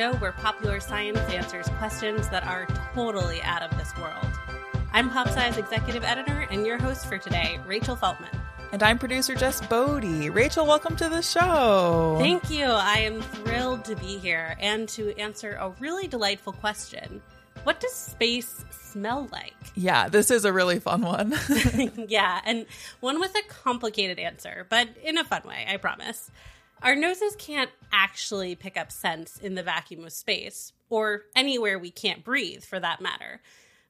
Show where popular science answers questions that are totally out of this world. I'm Pop Executive Editor and your host for today, Rachel Feltman. And I'm producer Jess Boddy. Rachel, welcome to the show. Thank you. I am thrilled to be here and to answer a really delightful question. What does space smell like? Yeah, this is a really fun one. yeah, and one with a complicated answer, but in a fun way, I promise. Our noses can't actually pick up scents in the vacuum of space, or anywhere we can't breathe for that matter.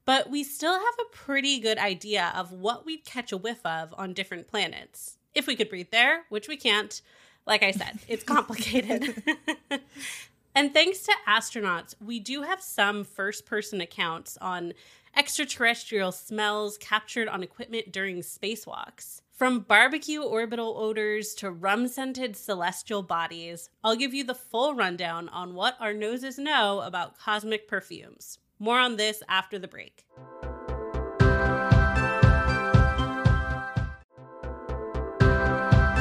But we still have a pretty good idea of what we'd catch a whiff of on different planets. If we could breathe there, which we can't. Like I said, it's complicated. and thanks to astronauts, we do have some first person accounts on extraterrestrial smells captured on equipment during spacewalks. From barbecue orbital odors to rum scented celestial bodies, I'll give you the full rundown on what our noses know about cosmic perfumes. More on this after the break.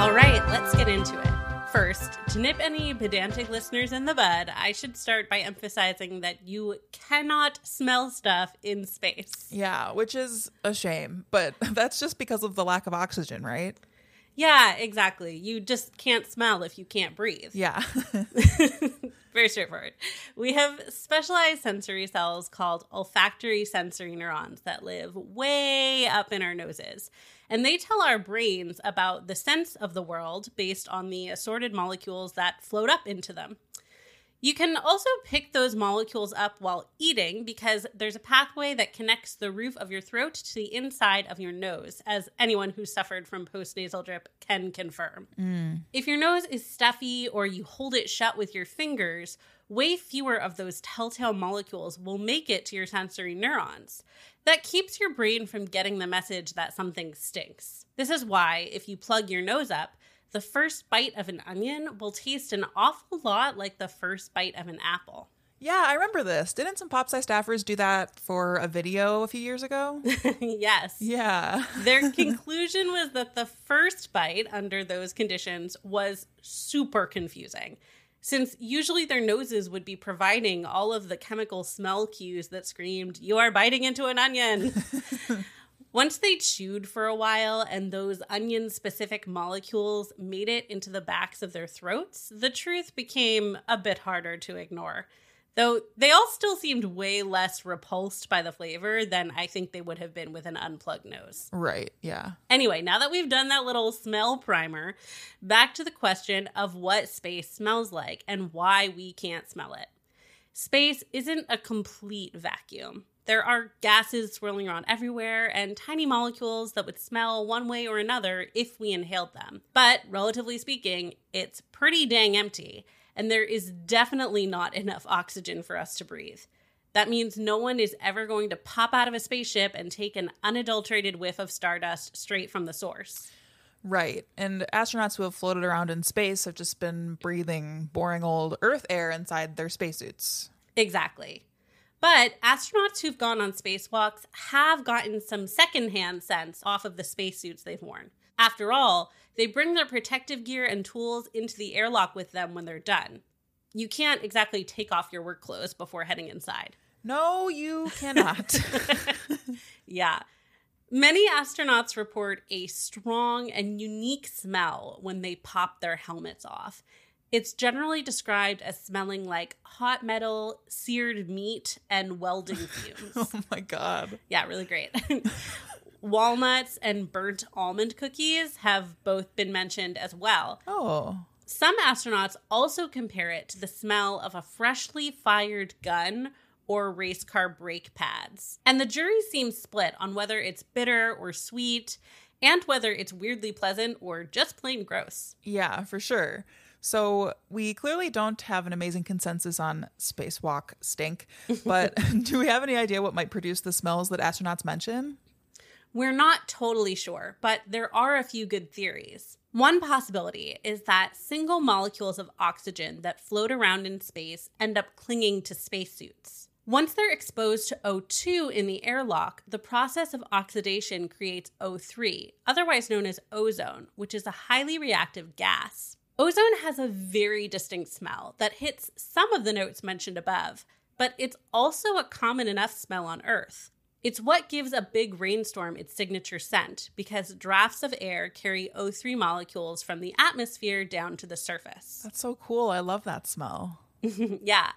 All right, let's get into it. First, to nip any pedantic listeners in the bud, I should start by emphasizing that you cannot smell stuff in space. Yeah, which is a shame, but that's just because of the lack of oxygen, right? Yeah, exactly. You just can't smell if you can't breathe. Yeah. Very straightforward. We have specialized sensory cells called olfactory sensory neurons that live way up in our noses. And they tell our brains about the sense of the world based on the assorted molecules that float up into them. You can also pick those molecules up while eating because there's a pathway that connects the roof of your throat to the inside of your nose, as anyone who suffered from postnasal drip can confirm. Mm. If your nose is stuffy or you hold it shut with your fingers, way fewer of those telltale molecules will make it to your sensory neurons. That keeps your brain from getting the message that something stinks. This is why, if you plug your nose up, the first bite of an onion will taste an awful lot like the first bite of an apple. Yeah, I remember this. Didn't some pop sci staffers do that for a video a few years ago? yes. Yeah. Their conclusion was that the first bite under those conditions was super confusing, since usually their noses would be providing all of the chemical smell cues that screamed, You are biting into an onion. Once they chewed for a while and those onion specific molecules made it into the backs of their throats, the truth became a bit harder to ignore. Though they all still seemed way less repulsed by the flavor than I think they would have been with an unplugged nose. Right, yeah. Anyway, now that we've done that little smell primer, back to the question of what space smells like and why we can't smell it. Space isn't a complete vacuum. There are gases swirling around everywhere and tiny molecules that would smell one way or another if we inhaled them. But relatively speaking, it's pretty dang empty, and there is definitely not enough oxygen for us to breathe. That means no one is ever going to pop out of a spaceship and take an unadulterated whiff of stardust straight from the source. Right. And astronauts who have floated around in space have just been breathing boring old Earth air inside their spacesuits. Exactly. But astronauts who've gone on spacewalks have gotten some secondhand sense off of the spacesuits they've worn. After all, they bring their protective gear and tools into the airlock with them when they're done. You can't exactly take off your work clothes before heading inside. No, you cannot. yeah. Many astronauts report a strong and unique smell when they pop their helmets off. It's generally described as smelling like hot metal, seared meat, and welding fumes. oh my God. Yeah, really great. Walnuts and burnt almond cookies have both been mentioned as well. Oh. Some astronauts also compare it to the smell of a freshly fired gun or race car brake pads. And the jury seems split on whether it's bitter or sweet and whether it's weirdly pleasant or just plain gross. Yeah, for sure. So we clearly don't have an amazing consensus on spacewalk stink, but do we have any idea what might produce the smells that astronauts mention? We're not totally sure, but there are a few good theories. One possibility is that single molecules of oxygen that float around in space end up clinging to spacesuits. Once they're exposed to O2 in the airlock, the process of oxidation creates O3, otherwise known as ozone, which is a highly reactive gas. Ozone has a very distinct smell that hits some of the notes mentioned above, but it's also a common enough smell on Earth. It's what gives a big rainstorm its signature scent because drafts of air carry O3 molecules from the atmosphere down to the surface. That's so cool. I love that smell. yeah.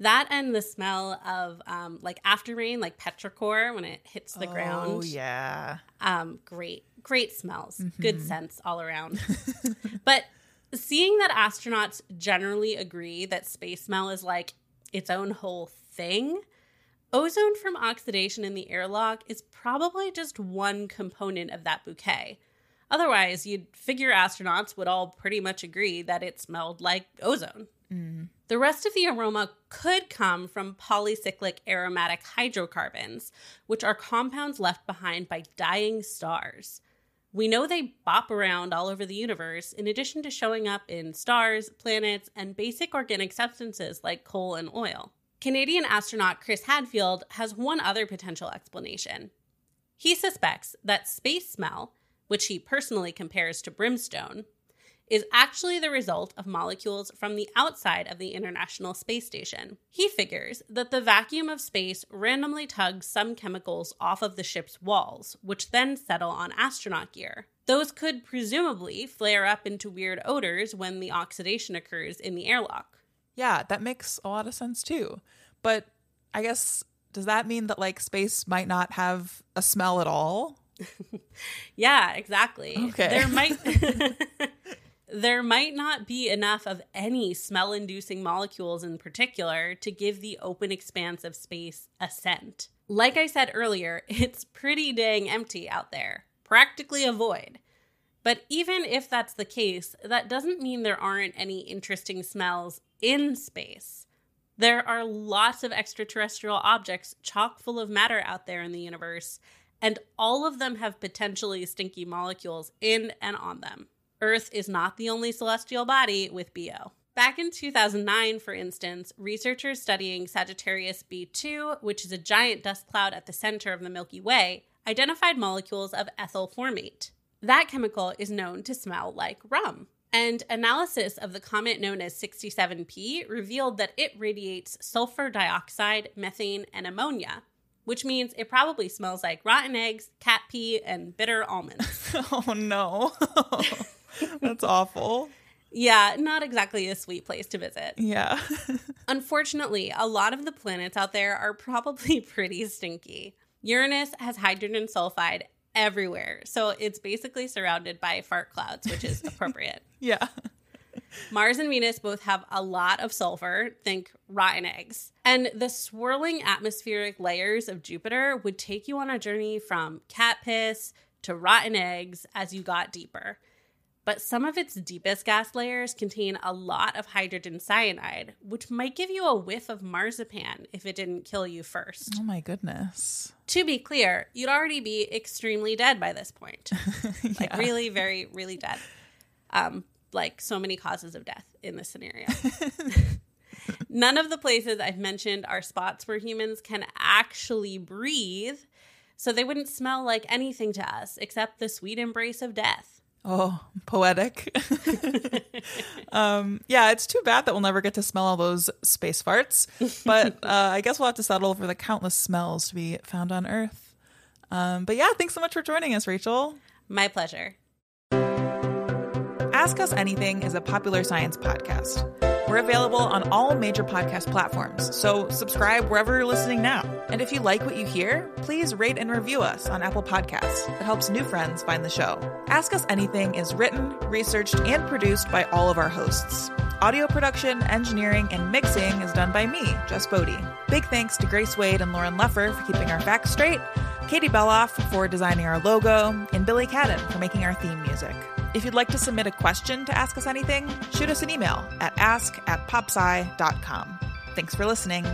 That and the smell of um, like after rain, like petrichor when it hits the Oh, ground. Oh, yeah. Um, great, great smells. Good scents all around. but seeing that astronauts generally agree that space smell is like its own whole thing, ozone from oxidation in the airlock is probably just one component of that bouquet. Otherwise, you'd figure astronauts would all pretty much agree that it smelled like ozone. Mm. The rest of the aroma could come from polycyclic aromatic hydrocarbons, which are compounds left behind by dying stars. We know they bop around all over the universe, in addition to showing up in stars, planets, and basic organic substances like coal and oil. Canadian astronaut Chris Hadfield has one other potential explanation. He suspects that space smell, which he personally compares to brimstone, is actually the result of molecules from the outside of the International Space Station. He figures that the vacuum of space randomly tugs some chemicals off of the ship's walls, which then settle on astronaut gear. Those could presumably flare up into weird odors when the oxidation occurs in the airlock. Yeah, that makes a lot of sense too. But I guess, does that mean that like space might not have a smell at all? Yeah, exactly. Okay. There might there might not be enough of any smell-inducing molecules in particular to give the open expanse of space a scent. Like I said earlier, it's pretty dang empty out there. Practically a void. But even if that's the case, that doesn't mean there aren't any interesting smells in space. There are lots of extraterrestrial objects chock full of matter out there in the universe, and all of them have potentially stinky molecules in and on them. Earth is not the only celestial body with BO. Back in 2009, for instance, researchers studying Sagittarius B2, which is a giant dust cloud at the center of the Milky Way, identified molecules of ethyl formate. That chemical is known to smell like rum. And analysis of the comet known as 67P revealed that it radiates sulfur dioxide, methane, and ammonia, which means it probably smells like rotten eggs, cat pee, and bitter almonds. oh no. That's awful. yeah, not exactly a sweet place to visit. Yeah. Unfortunately, a lot of the planets out there are probably pretty stinky. Uranus has hydrogen sulfide everywhere, so it's basically surrounded by fart clouds, which is appropriate. yeah. Mars and Venus both have a lot of sulfur, think rotten eggs. And the swirling atmospheric layers of Jupiter would take you on a journey from cat piss to rotten eggs as you got deeper. But some of its deepest gas layers contain a lot of hydrogen cyanide, which might give you a whiff of marzipan if it didn't kill you first. Oh my goodness. To be clear, you'd already be extremely dead by this point. Like, really, very, really dead. Um, like so many causes of death in this scenario. None of the places I've mentioned are spots where humans can actually breathe, so they wouldn't smell like anything to us except the sweet embrace of death. Oh, poetic. um, yeah, it's too bad that we'll never get to smell all those space farts, but uh, I guess we'll have to settle for the countless smells to be found on Earth. Um, but yeah, thanks so much for joining us, Rachel. My pleasure. Ask Us Anything is a popular science podcast. We're available on all major podcast platforms, so subscribe wherever you're listening now. And if you like what you hear, please rate and review us on Apple Podcasts. It helps new friends find the show. Ask Us Anything is written, researched, and produced by all of our hosts. Audio production, engineering, and mixing is done by me, Jess Boddy. Big thanks to Grace Wade and Lauren Leffer for keeping our facts straight. Katie Belloff for designing our logo, and Billy Cadden for making our theme music. If you'd like to submit a question to ask us anything, shoot us an email at ask at popsci.com. Thanks for listening.